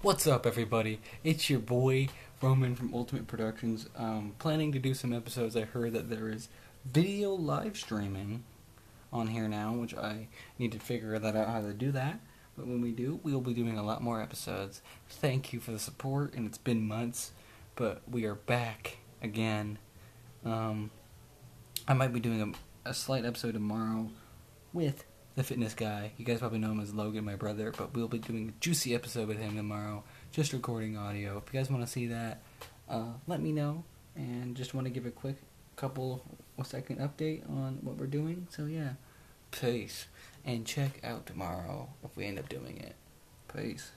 What's up, everybody? It's your boy Roman from Ultimate Productions. Um, planning to do some episodes. I heard that there is video live streaming on here now, which I need to figure that out how to do that. But when we do, we will be doing a lot more episodes. Thank you for the support, and it's been months, but we are back again. Um, I might be doing a, a slight episode tomorrow with the fitness guy. You guys probably know him as Logan, my brother, but we'll be doing a juicy episode with him tomorrow, just recording audio. If you guys want to see that, uh, let me know. And just want to give a quick couple second update on what we're doing. So yeah, peace. And check out tomorrow if we end up doing it. Peace.